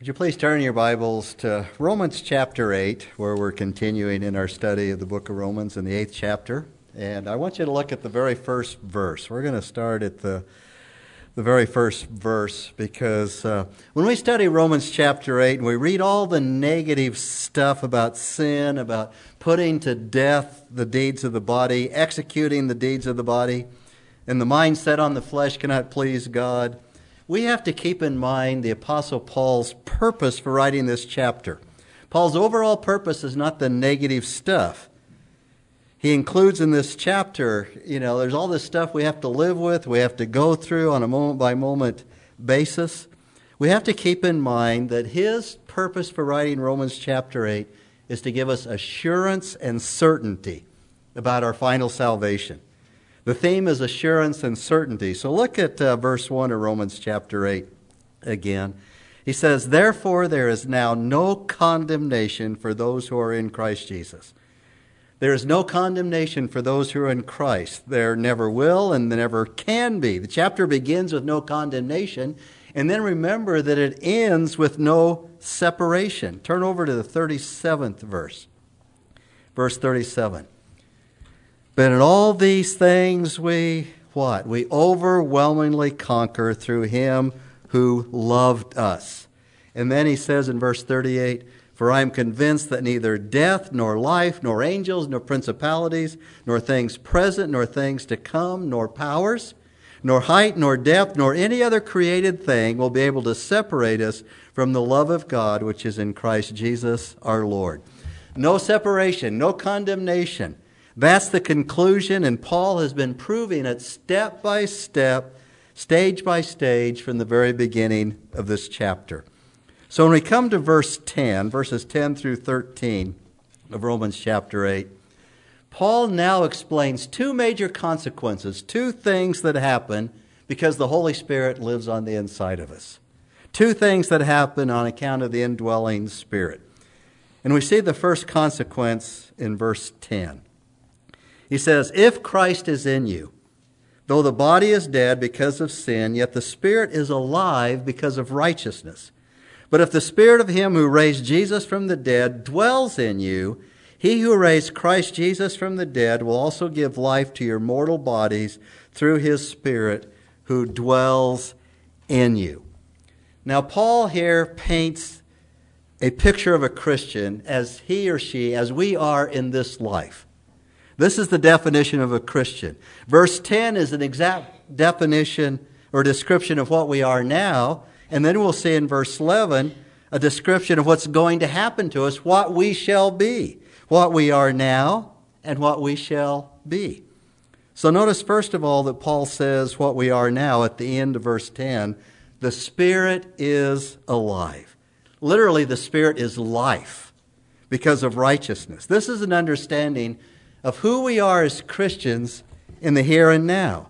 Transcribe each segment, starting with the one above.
Would you please turn your Bibles to Romans chapter 8, where we're continuing in our study of the book of Romans in the eighth chapter. And I want you to look at the very first verse. We're going to start at the, the very first verse because uh, when we study Romans chapter 8 and we read all the negative stuff about sin, about putting to death the deeds of the body, executing the deeds of the body, and the mind set on the flesh cannot please God we have to keep in mind the Apostle Paul's purpose for writing this chapter. Paul's overall purpose is not the negative stuff. He includes in this chapter, you know, there's all this stuff we have to live with, we have to go through on a moment by moment basis. We have to keep in mind that his purpose for writing Romans chapter 8 is to give us assurance and certainty about our final salvation. The theme is assurance and certainty. So look at uh, verse 1 of Romans chapter 8 again. He says, Therefore, there is now no condemnation for those who are in Christ Jesus. There is no condemnation for those who are in Christ. There never will and there never can be. The chapter begins with no condemnation, and then remember that it ends with no separation. Turn over to the 37th verse. Verse 37. But in all these things we what? We overwhelmingly conquer through him who loved us. And then he says in verse 38, for I am convinced that neither death, nor life, nor angels, nor principalities, nor things present, nor things to come, nor powers, nor height, nor depth, nor any other created thing will be able to separate us from the love of God which is in Christ Jesus our Lord. No separation, no condemnation. That's the conclusion, and Paul has been proving it step by step, stage by stage, from the very beginning of this chapter. So when we come to verse 10, verses 10 through 13 of Romans chapter 8, Paul now explains two major consequences, two things that happen because the Holy Spirit lives on the inside of us. Two things that happen on account of the indwelling Spirit. And we see the first consequence in verse 10. He says, If Christ is in you, though the body is dead because of sin, yet the spirit is alive because of righteousness. But if the spirit of him who raised Jesus from the dead dwells in you, he who raised Christ Jesus from the dead will also give life to your mortal bodies through his spirit who dwells in you. Now, Paul here paints a picture of a Christian as he or she, as we are in this life. This is the definition of a Christian. Verse 10 is an exact definition or description of what we are now. And then we'll see in verse 11 a description of what's going to happen to us, what we shall be, what we are now, and what we shall be. So notice, first of all, that Paul says what we are now at the end of verse 10 the Spirit is alive. Literally, the Spirit is life because of righteousness. This is an understanding of who we are as Christians in the here and now.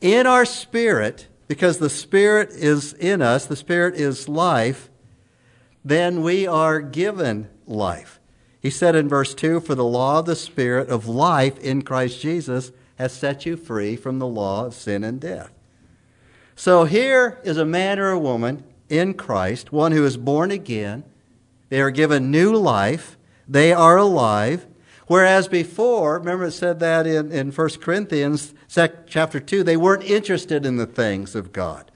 In our spirit, because the Spirit is in us, the Spirit is life, then we are given life. He said in verse 2 For the law of the Spirit of life in Christ Jesus has set you free from the law of sin and death. So here is a man or a woman in Christ, one who is born again. They are given new life. They are alive. Whereas before, remember it said that in, in 1 Corinthians chapter 2, they weren't interested in the things of God.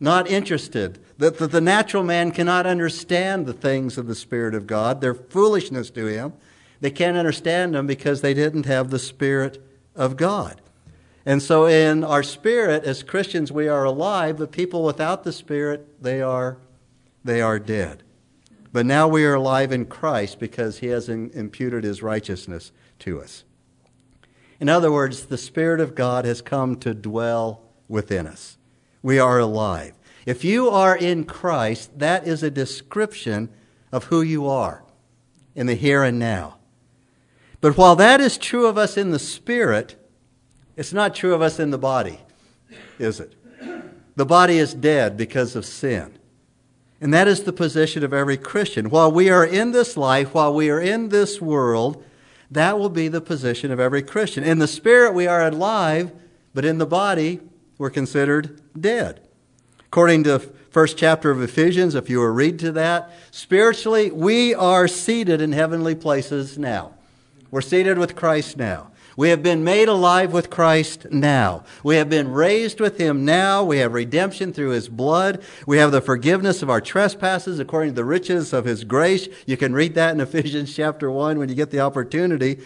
Not interested. That the, the natural man cannot understand the things of the Spirit of God. They're foolishness to him. They can't understand them because they didn't have the Spirit of God. And so in our spirit, as Christians, we are alive, but people without the Spirit, they are, they are dead. But now we are alive in Christ because he has imputed his righteousness to us. In other words, the Spirit of God has come to dwell within us. We are alive. If you are in Christ, that is a description of who you are in the here and now. But while that is true of us in the Spirit, it's not true of us in the body, is it? The body is dead because of sin. And that is the position of every Christian. While we are in this life, while we are in this world, that will be the position of every Christian. In the spirit, we are alive, but in the body, we're considered dead. According to first chapter of Ephesians, if you were read to that, spiritually, we are seated in heavenly places now. We're seated with Christ now. We have been made alive with Christ now. We have been raised with Him now. We have redemption through His blood. We have the forgiveness of our trespasses according to the riches of His grace. You can read that in Ephesians chapter 1 when you get the opportunity.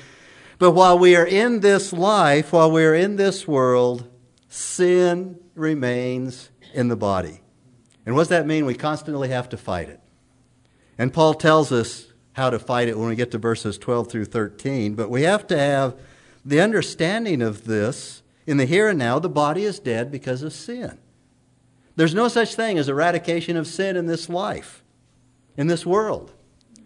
But while we are in this life, while we are in this world, sin remains in the body. And what does that mean? We constantly have to fight it. And Paul tells us how to fight it when we get to verses 12 through 13. But we have to have the understanding of this in the here and now, the body is dead because of sin. There's no such thing as eradication of sin in this life, in this world.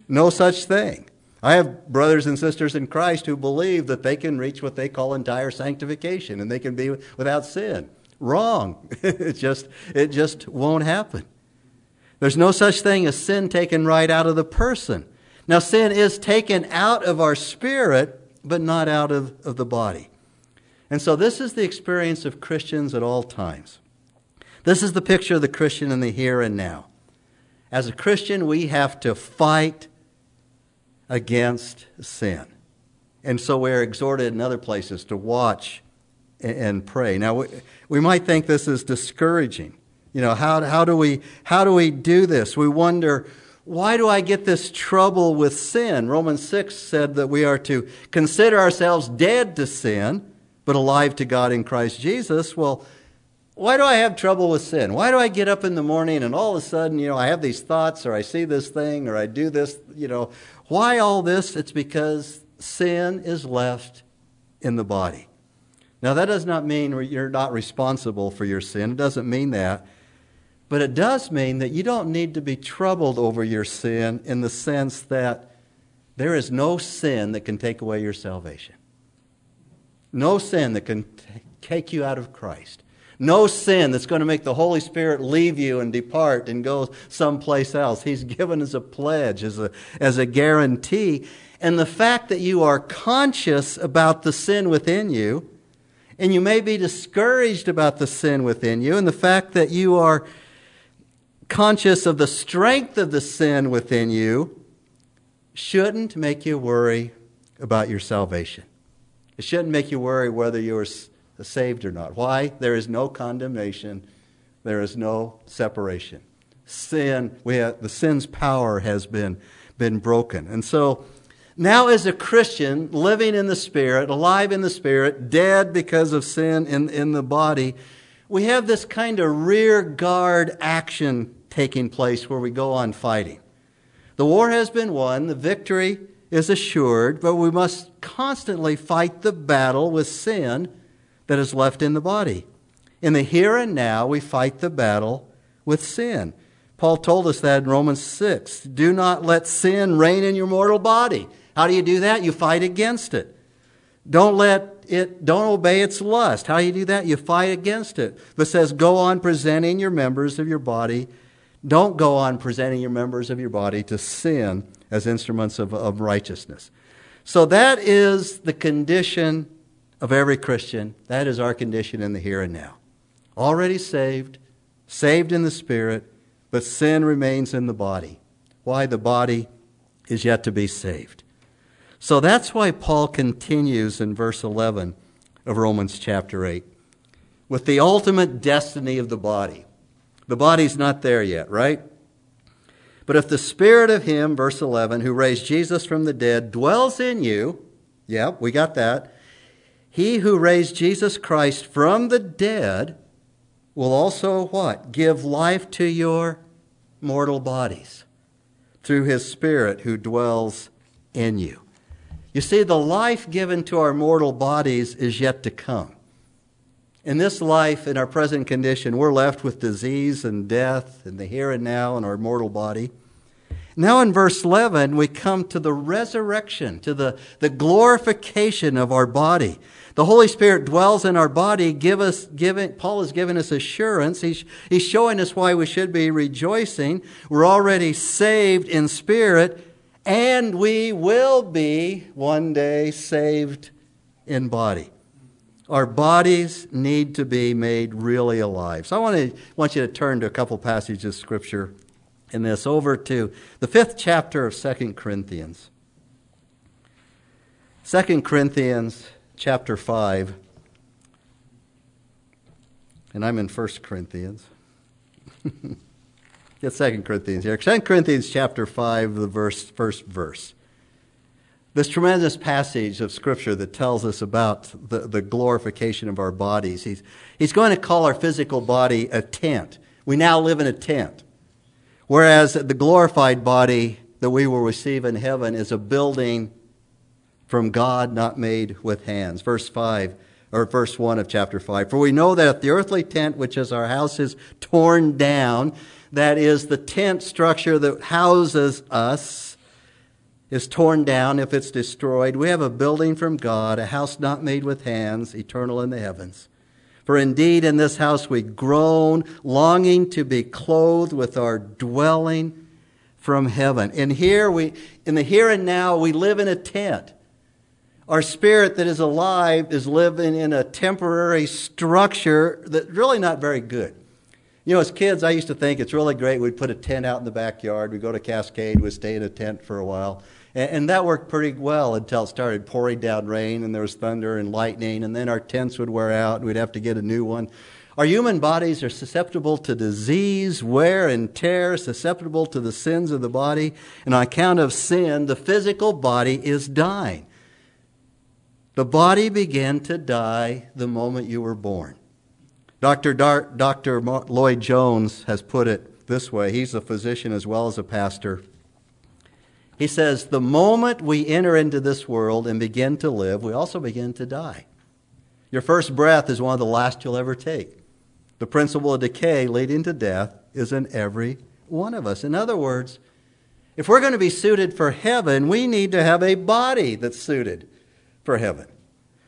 No such thing. I have brothers and sisters in Christ who believe that they can reach what they call entire sanctification and they can be without sin. Wrong. it just it just won't happen. There's no such thing as sin taken right out of the person. Now sin is taken out of our spirit but not out of, of the body. And so this is the experience of Christians at all times. This is the picture of the Christian in the here and now. As a Christian, we have to fight against sin. And so we're exhorted in other places to watch and pray. Now, we, we might think this is discouraging. You know, how, how, do we, how do we do this? We wonder, why do I get this trouble with sin? Romans 6 said that we are to consider ourselves dead to sin, but alive to God in Christ Jesus. Well, why do I have trouble with sin? Why do I get up in the morning and all of a sudden, you know, I have these thoughts or I see this thing or I do this, you know? Why all this? It's because sin is left in the body. Now, that does not mean you're not responsible for your sin. It doesn't mean that. But it does mean that you don't need to be troubled over your sin in the sense that there is no sin that can take away your salvation. No sin that can t- take you out of Christ. No sin that's going to make the Holy Spirit leave you and depart and go someplace else. He's given as a pledge, as a, as a guarantee. And the fact that you are conscious about the sin within you, and you may be discouraged about the sin within you, and the fact that you are conscious of the strength of the sin within you shouldn't make you worry about your salvation. It shouldn't make you worry whether you are saved or not. Why? There is no condemnation, there is no separation. Sin, we have, the sin's power has been, been broken. And so, now, as a Christian, living in the Spirit, alive in the Spirit, dead because of sin in, in the body, we have this kind of rear guard action taking place where we go on fighting. The war has been won, the victory is assured, but we must constantly fight the battle with sin that is left in the body. In the here and now, we fight the battle with sin. Paul told us that in Romans 6. Do not let sin reign in your mortal body. How do you do that? You fight against it. Don't let it, don't obey its lust. How you do that? You fight against it. But says, go on presenting your members of your body don't go on presenting your members of your body to sin as instruments of, of righteousness. So that is the condition of every Christian. That is our condition in the here and now. Already saved, saved in the Spirit, but sin remains in the body. Why? The body is yet to be saved. So that's why Paul continues in verse 11 of Romans chapter 8 with the ultimate destiny of the body. The body's not there yet, right? But if the spirit of him, verse 11, who raised Jesus from the dead dwells in you, yeah, we got that. He who raised Jesus Christ from the dead will also what? Give life to your mortal bodies through his spirit who dwells in you. You see, the life given to our mortal bodies is yet to come. In this life, in our present condition, we're left with disease and death in the here and now in our mortal body. Now, in verse 11, we come to the resurrection, to the, the glorification of our body. The Holy Spirit dwells in our body. Give us, giving, Paul has given us assurance. He's, he's showing us why we should be rejoicing. We're already saved in spirit, and we will be one day saved in body. Our bodies need to be made really alive. So I want, to, want you to turn to a couple passages of Scripture in this, over to the fifth chapter of Second Corinthians. Second Corinthians chapter 5. And I'm in First Corinthians. Get Second Corinthians here. Second Corinthians chapter 5, the verse, first verse this tremendous passage of Scripture that tells us about the, the glorification of our bodies. He's, he's going to call our physical body a tent. We now live in a tent. Whereas the glorified body that we will receive in heaven is a building from God, not made with hands. Verse 5, or verse 1 of chapter 5. For we know that the earthly tent, which is our house, is torn down, that is the tent structure that houses us, is torn down, if it's destroyed, we have a building from God, a house not made with hands, eternal in the heavens. For indeed in this house we groan, longing to be clothed with our dwelling from heaven. And here we, in the here and now, we live in a tent. Our spirit that is alive is living in a temporary structure that's really not very good. You know, as kids, I used to think it's really great. We'd put a tent out in the backyard. We'd go to Cascade. We'd stay in a tent for a while. And, and that worked pretty well until it started pouring down rain and there was thunder and lightning. And then our tents would wear out and we'd have to get a new one. Our human bodies are susceptible to disease, wear, and tear, susceptible to the sins of the body. And on account of sin, the physical body is dying. The body began to die the moment you were born. Dr. Dar- Dr. Lloyd Jones has put it this way. He's a physician as well as a pastor. He says, The moment we enter into this world and begin to live, we also begin to die. Your first breath is one of the last you'll ever take. The principle of decay leading to death is in every one of us. In other words, if we're going to be suited for heaven, we need to have a body that's suited for heaven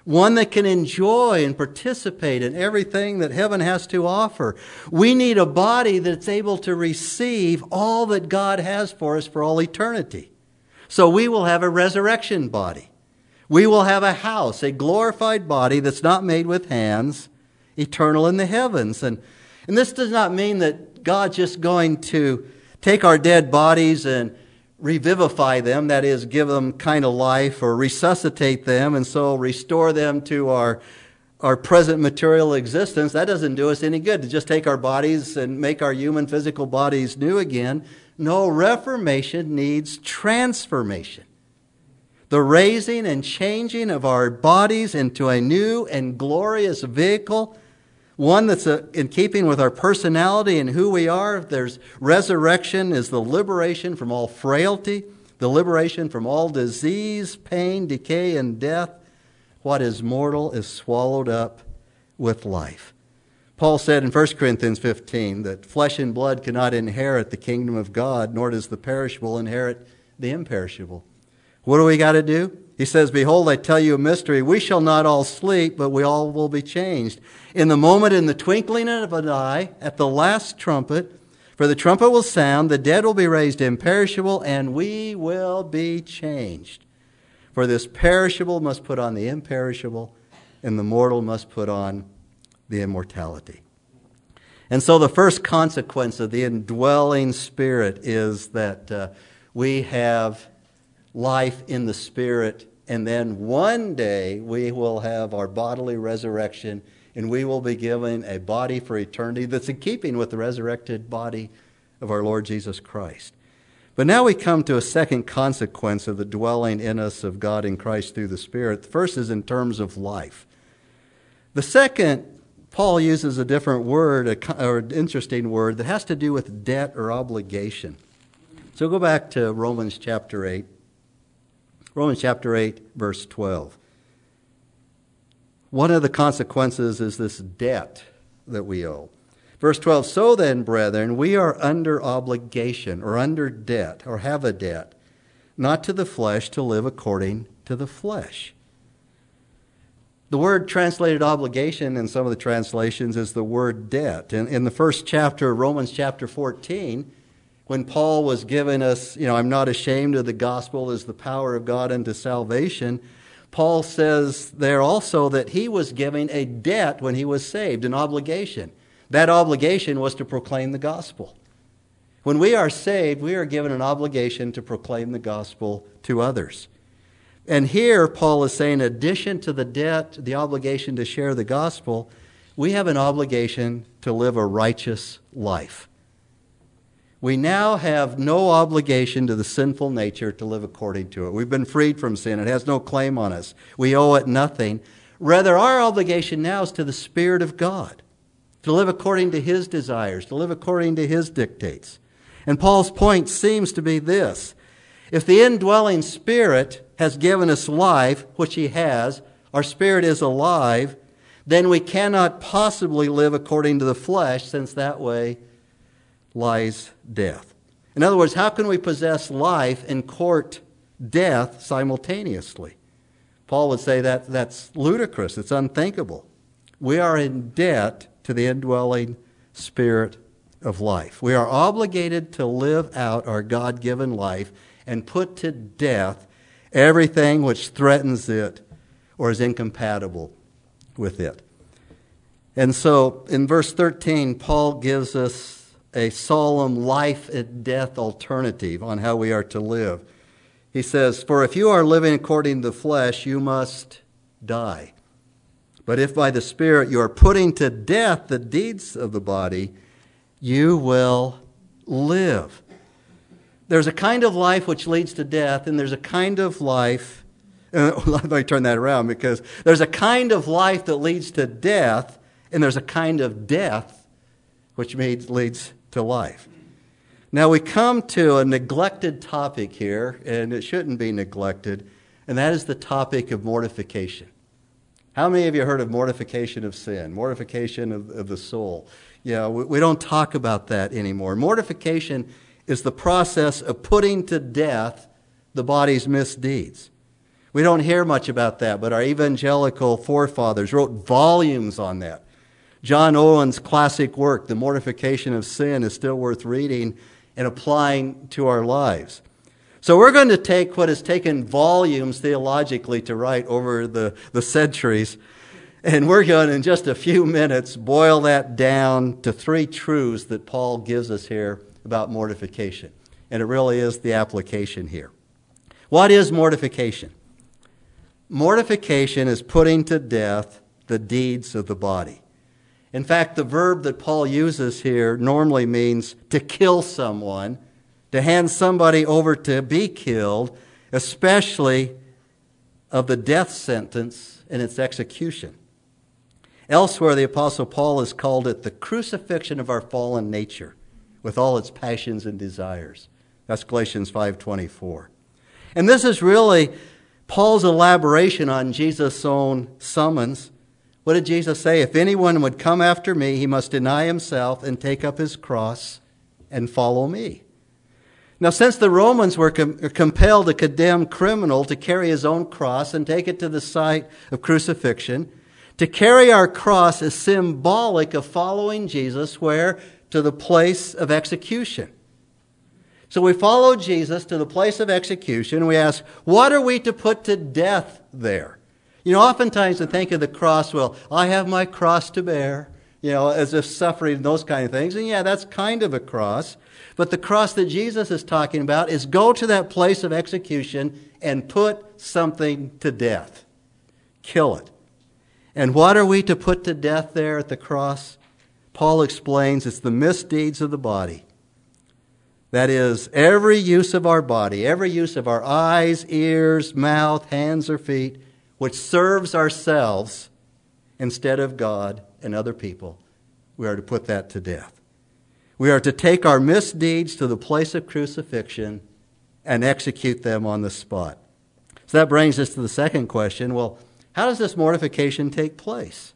one that can enjoy and participate in everything that heaven has to offer. We need a body that's able to receive all that God has for us for all eternity. So we will have a resurrection body. We will have a house, a glorified body that's not made with hands, eternal in the heavens. And, and this does not mean that God's just going to take our dead bodies and revivify them, that is, give them kind of life or resuscitate them and so restore them to our, our present material existence. That doesn't do us any good to just take our bodies and make our human physical bodies new again. No, reformation needs transformation. The raising and changing of our bodies into a new and glorious vehicle one that's uh, in keeping with our personality and who we are. There's resurrection is the liberation from all frailty, the liberation from all disease, pain, decay, and death. What is mortal is swallowed up with life. Paul said in 1 Corinthians 15 that flesh and blood cannot inherit the kingdom of God, nor does the perishable inherit the imperishable. What do we got to do? He says, Behold, I tell you a mystery. We shall not all sleep, but we all will be changed. In the moment, in the twinkling of an eye, at the last trumpet, for the trumpet will sound, the dead will be raised imperishable, and we will be changed. For this perishable must put on the imperishable, and the mortal must put on the immortality. And so, the first consequence of the indwelling spirit is that uh, we have life in the Spirit, and then one day we will have our bodily resurrection and we will be given a body for eternity that's in keeping with the resurrected body of our Lord Jesus Christ. But now we come to a second consequence of the dwelling in us of God in Christ through the Spirit. The first is in terms of life. The second, Paul uses a different word, or an interesting word, that has to do with debt or obligation. So go back to Romans chapter 8. Romans chapter 8, verse 12. One of the consequences is this debt that we owe. Verse 12 So then, brethren, we are under obligation or under debt or have a debt, not to the flesh to live according to the flesh. The word translated obligation in some of the translations is the word debt. In, in the first chapter, of Romans chapter 14, when Paul was giving us, you know, I'm not ashamed of the gospel as the power of God unto salvation, Paul says there also that he was giving a debt when he was saved, an obligation. That obligation was to proclaim the gospel. When we are saved, we are given an obligation to proclaim the gospel to others. And here, Paul is saying, in addition to the debt, the obligation to share the gospel, we have an obligation to live a righteous life. We now have no obligation to the sinful nature to live according to it. We've been freed from sin. It has no claim on us. We owe it nothing. Rather, our obligation now is to the Spirit of God, to live according to His desires, to live according to His dictates. And Paul's point seems to be this if the indwelling Spirit has given us life, which He has, our spirit is alive, then we cannot possibly live according to the flesh, since that way lies death. In other words, how can we possess life and court death simultaneously? Paul would say that that's ludicrous, it's unthinkable. We are in debt to the indwelling spirit of life. We are obligated to live out our God given life and put to death everything which threatens it or is incompatible with it. And so in verse 13, Paul gives us a solemn life at death alternative on how we are to live. He says, For if you are living according to the flesh, you must die. But if by the Spirit you are putting to death the deeds of the body, you will live. There's a kind of life which leads to death, and there's a kind of life. Uh, let me turn that around because there's a kind of life that leads to death, and there's a kind of death which means, leads to life. Now we come to a neglected topic here, and it shouldn't be neglected, and that is the topic of mortification. How many of you heard of mortification of sin, mortification of, of the soul? Yeah, we, we don't talk about that anymore. Mortification is the process of putting to death the body's misdeeds. We don't hear much about that, but our evangelical forefathers wrote volumes on that. John Owen's classic work, The Mortification of Sin, is still worth reading and applying to our lives. So we're going to take what has taken volumes theologically to write over the, the centuries, and we're going to, in just a few minutes, boil that down to three truths that Paul gives us here about mortification. And it really is the application here. What is mortification? Mortification is putting to death the deeds of the body. In fact, the verb that Paul uses here normally means to kill someone, to hand somebody over to be killed, especially of the death sentence and its execution. Elsewhere, the Apostle Paul has called it the crucifixion of our fallen nature with all its passions and desires. That's Galatians 5:24. And this is really Paul's elaboration on Jesus' own summons. What did Jesus say? If anyone would come after me, he must deny himself and take up his cross and follow me. Now, since the Romans were com- compelled to condemn criminal to carry his own cross and take it to the site of crucifixion, to carry our cross is symbolic of following Jesus where to the place of execution. So we follow Jesus to the place of execution. We ask, what are we to put to death there? You know, oftentimes we think of the cross, well, I have my cross to bear, you know, as if suffering and those kind of things. And yeah, that's kind of a cross. But the cross that Jesus is talking about is go to that place of execution and put something to death. Kill it. And what are we to put to death there at the cross? Paul explains it's the misdeeds of the body. That is, every use of our body, every use of our eyes, ears, mouth, hands, or feet, which serves ourselves instead of God and other people, we are to put that to death. We are to take our misdeeds to the place of crucifixion and execute them on the spot. So that brings us to the second question well, how does this mortification take place?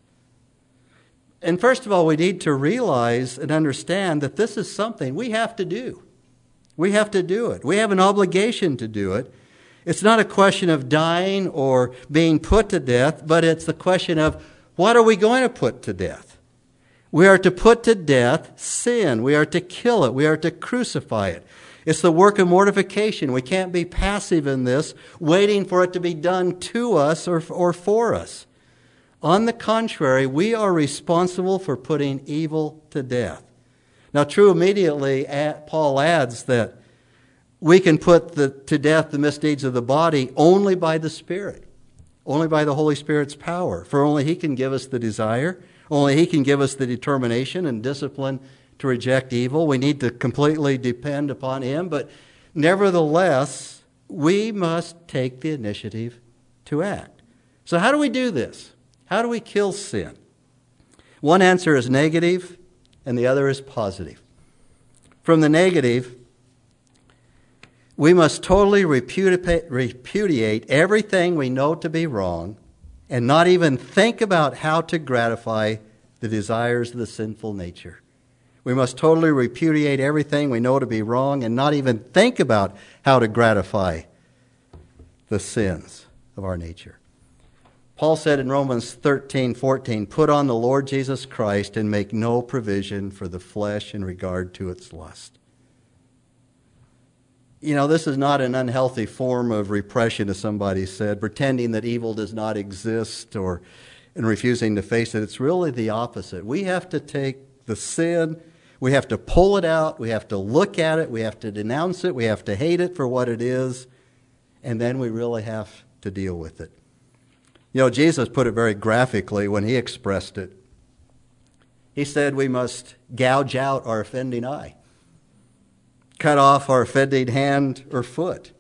And first of all, we need to realize and understand that this is something we have to do. We have to do it. We have an obligation to do it. It's not a question of dying or being put to death, but it's the question of what are we going to put to death? We are to put to death sin. We are to kill it. We are to crucify it. It's the work of mortification. We can't be passive in this, waiting for it to be done to us or, or for us. On the contrary, we are responsible for putting evil to death. Now, true, immediately, Paul adds that we can put the, to death the misdeeds of the body only by the Spirit, only by the Holy Spirit's power. For only He can give us the desire, only He can give us the determination and discipline to reject evil. We need to completely depend upon Him, but nevertheless, we must take the initiative to act. So, how do we do this? How do we kill sin? One answer is negative, and the other is positive. From the negative, we must totally repudiate, repudiate everything we know to be wrong and not even think about how to gratify the desires of the sinful nature. We must totally repudiate everything we know to be wrong and not even think about how to gratify the sins of our nature. Paul said in Romans 13, 14, put on the Lord Jesus Christ and make no provision for the flesh in regard to its lust. You know, this is not an unhealthy form of repression, as somebody said, pretending that evil does not exist or and refusing to face it. It's really the opposite. We have to take the sin we have to pull it out. We have to look at it. We have to denounce it. We have to hate it for what it is. And then we really have to deal with it. You know, Jesus put it very graphically when he expressed it. He said we must gouge out our offending eye, cut off our offending hand or foot.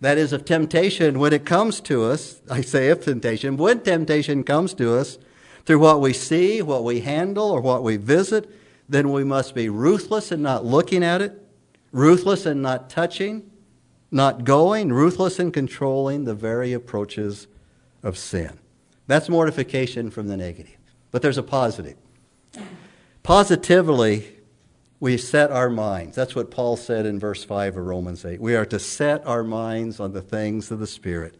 That is, if temptation, when it comes to us, I say if temptation, when temptation comes to us through what we see, what we handle, or what we visit, then we must be ruthless in not looking at it, ruthless in not touching, not going, ruthless in controlling the very approaches of sin. That's mortification from the negative. But there's a positive. Positively, we set our minds. That's what Paul said in verse 5 of Romans 8. We are to set our minds on the things of the Spirit,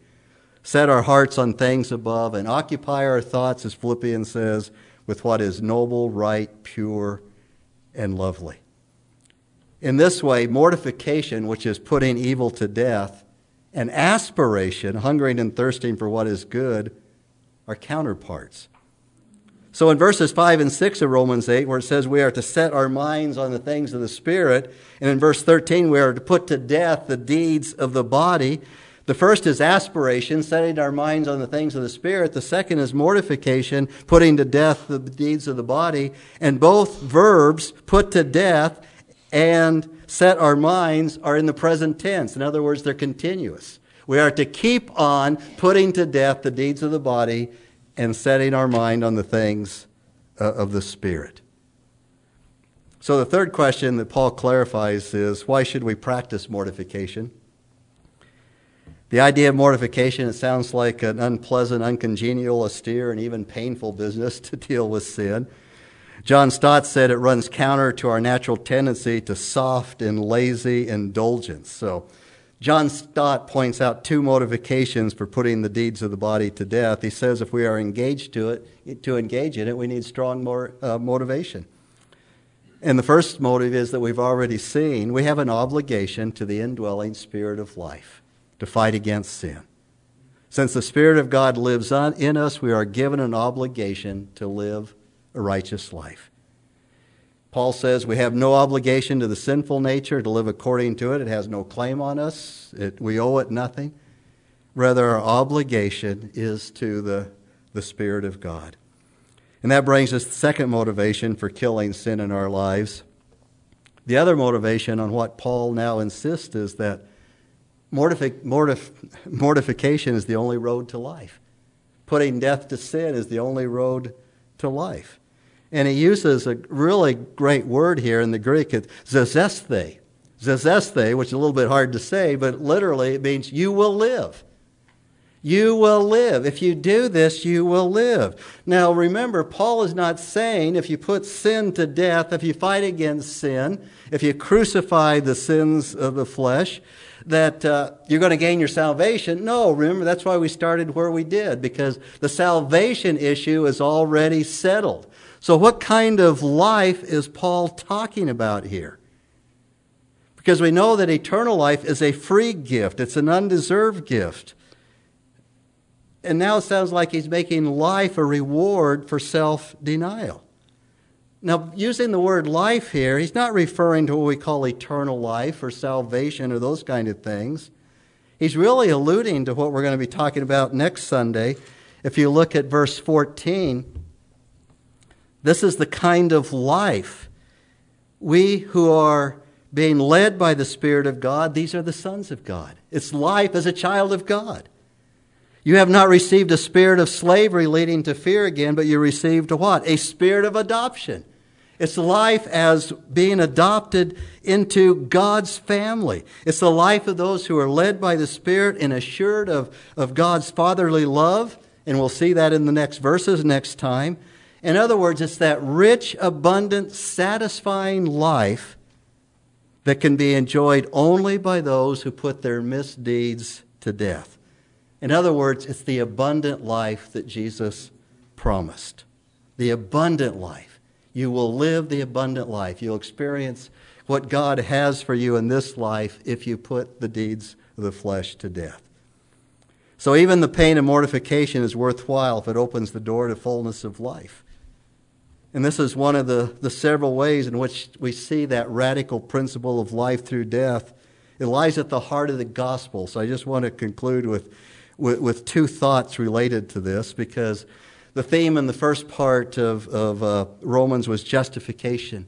set our hearts on things above, and occupy our thoughts, as Philippians says, with what is noble, right, pure, and lovely. In this way, mortification, which is putting evil to death, and aspiration, hungering and thirsting for what is good, are counterparts. So in verses 5 and 6 of Romans 8, where it says we are to set our minds on the things of the Spirit, and in verse 13, we are to put to death the deeds of the body, the first is aspiration, setting our minds on the things of the Spirit. The second is mortification, putting to death the deeds of the body. And both verbs, put to death and set our minds, are in the present tense. In other words, they're continuous. We are to keep on putting to death the deeds of the body and setting our mind on the things uh, of the Spirit. So the third question that Paul clarifies is why should we practice mortification? The idea of mortification, it sounds like an unpleasant, uncongenial, austere, and even painful business to deal with sin. John Stott said it runs counter to our natural tendency to soft and lazy indulgence. So, John Stott points out two motivations for putting the deeds of the body to death. He says if we are engaged to it, to engage in it, we need strong more, uh, motivation. And the first motive is that we've already seen we have an obligation to the indwelling spirit of life to fight against sin. Since the Spirit of God lives on, in us, we are given an obligation to live a righteous life. Paul says we have no obligation to the sinful nature to live according to it. It has no claim on us, it, we owe it nothing. Rather, our obligation is to the, the Spirit of God. And that brings us the second motivation for killing sin in our lives. The other motivation on what Paul now insists is that Mortific, mortif, mortification is the only road to life. Putting death to sin is the only road to life. And he uses a really great word here in the Greek, zezesthe. Zezesthe, which is a little bit hard to say, but literally it means you will live. You will live. If you do this, you will live. Now remember, Paul is not saying if you put sin to death, if you fight against sin, if you crucify the sins of the flesh, that uh, you're going to gain your salvation. No, remember, that's why we started where we did, because the salvation issue is already settled. So, what kind of life is Paul talking about here? Because we know that eternal life is a free gift, it's an undeserved gift. And now it sounds like he's making life a reward for self denial. Now, using the word life here, he's not referring to what we call eternal life or salvation or those kind of things. He's really alluding to what we're going to be talking about next Sunday. If you look at verse 14, this is the kind of life we who are being led by the Spirit of God, these are the sons of God. It's life as a child of God. You have not received a spirit of slavery leading to fear again, but you received a what? A spirit of adoption. It's life as being adopted into God's family. It's the life of those who are led by the Spirit and assured of, of God's fatherly love. And we'll see that in the next verses next time. In other words, it's that rich, abundant, satisfying life that can be enjoyed only by those who put their misdeeds to death. In other words, it's the abundant life that Jesus promised. The abundant life. You will live the abundant life. You'll experience what God has for you in this life if you put the deeds of the flesh to death. So even the pain and mortification is worthwhile if it opens the door to fullness of life. And this is one of the, the several ways in which we see that radical principle of life through death. It lies at the heart of the gospel. So I just want to conclude with with, with two thoughts related to this because the theme in the first part of, of uh, Romans was justification.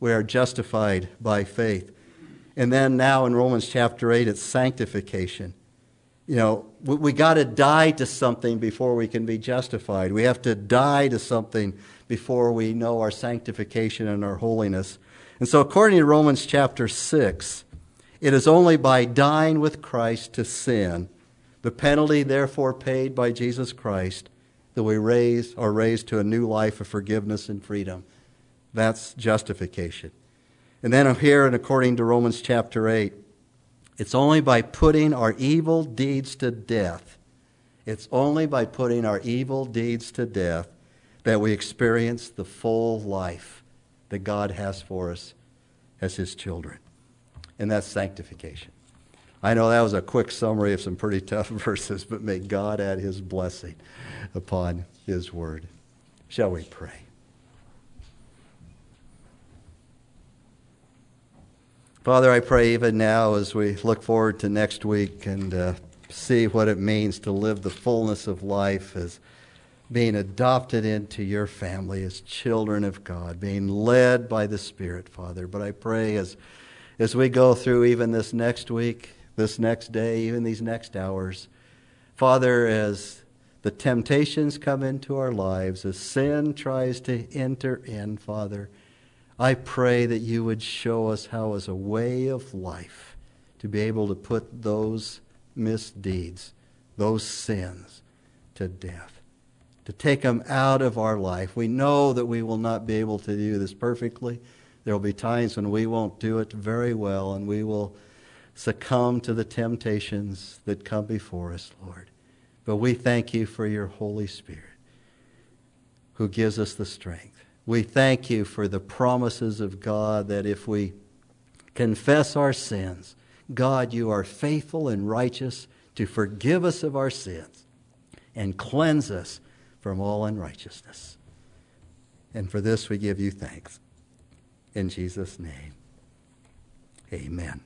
We are justified by faith. And then now in Romans chapter 8, it's sanctification. You know, we, we got to die to something before we can be justified. We have to die to something before we know our sanctification and our holiness. And so, according to Romans chapter 6, it is only by dying with Christ to sin the penalty, therefore, paid by Jesus Christ, that we raise are raised to a new life of forgiveness and freedom. That's justification. And then here, and according to Romans chapter 8, it's only by putting our evil deeds to death. It's only by putting our evil deeds to death that we experience the full life that God has for us as His children. And that's sanctification. I know that was a quick summary of some pretty tough verses, but may God add his blessing upon his word. Shall we pray? Father, I pray even now as we look forward to next week and uh, see what it means to live the fullness of life as being adopted into your family as children of God, being led by the Spirit, Father. But I pray as, as we go through even this next week, this next day, even these next hours. Father, as the temptations come into our lives, as sin tries to enter in, Father, I pray that you would show us how, as a way of life, to be able to put those misdeeds, those sins, to death, to take them out of our life. We know that we will not be able to do this perfectly. There will be times when we won't do it very well, and we will succumb to the temptations that come before us, Lord. But we thank you for your Holy Spirit who gives us the strength. We thank you for the promises of God that if we confess our sins, God, you are faithful and righteous to forgive us of our sins and cleanse us from all unrighteousness. And for this we give you thanks. In Jesus' name, amen.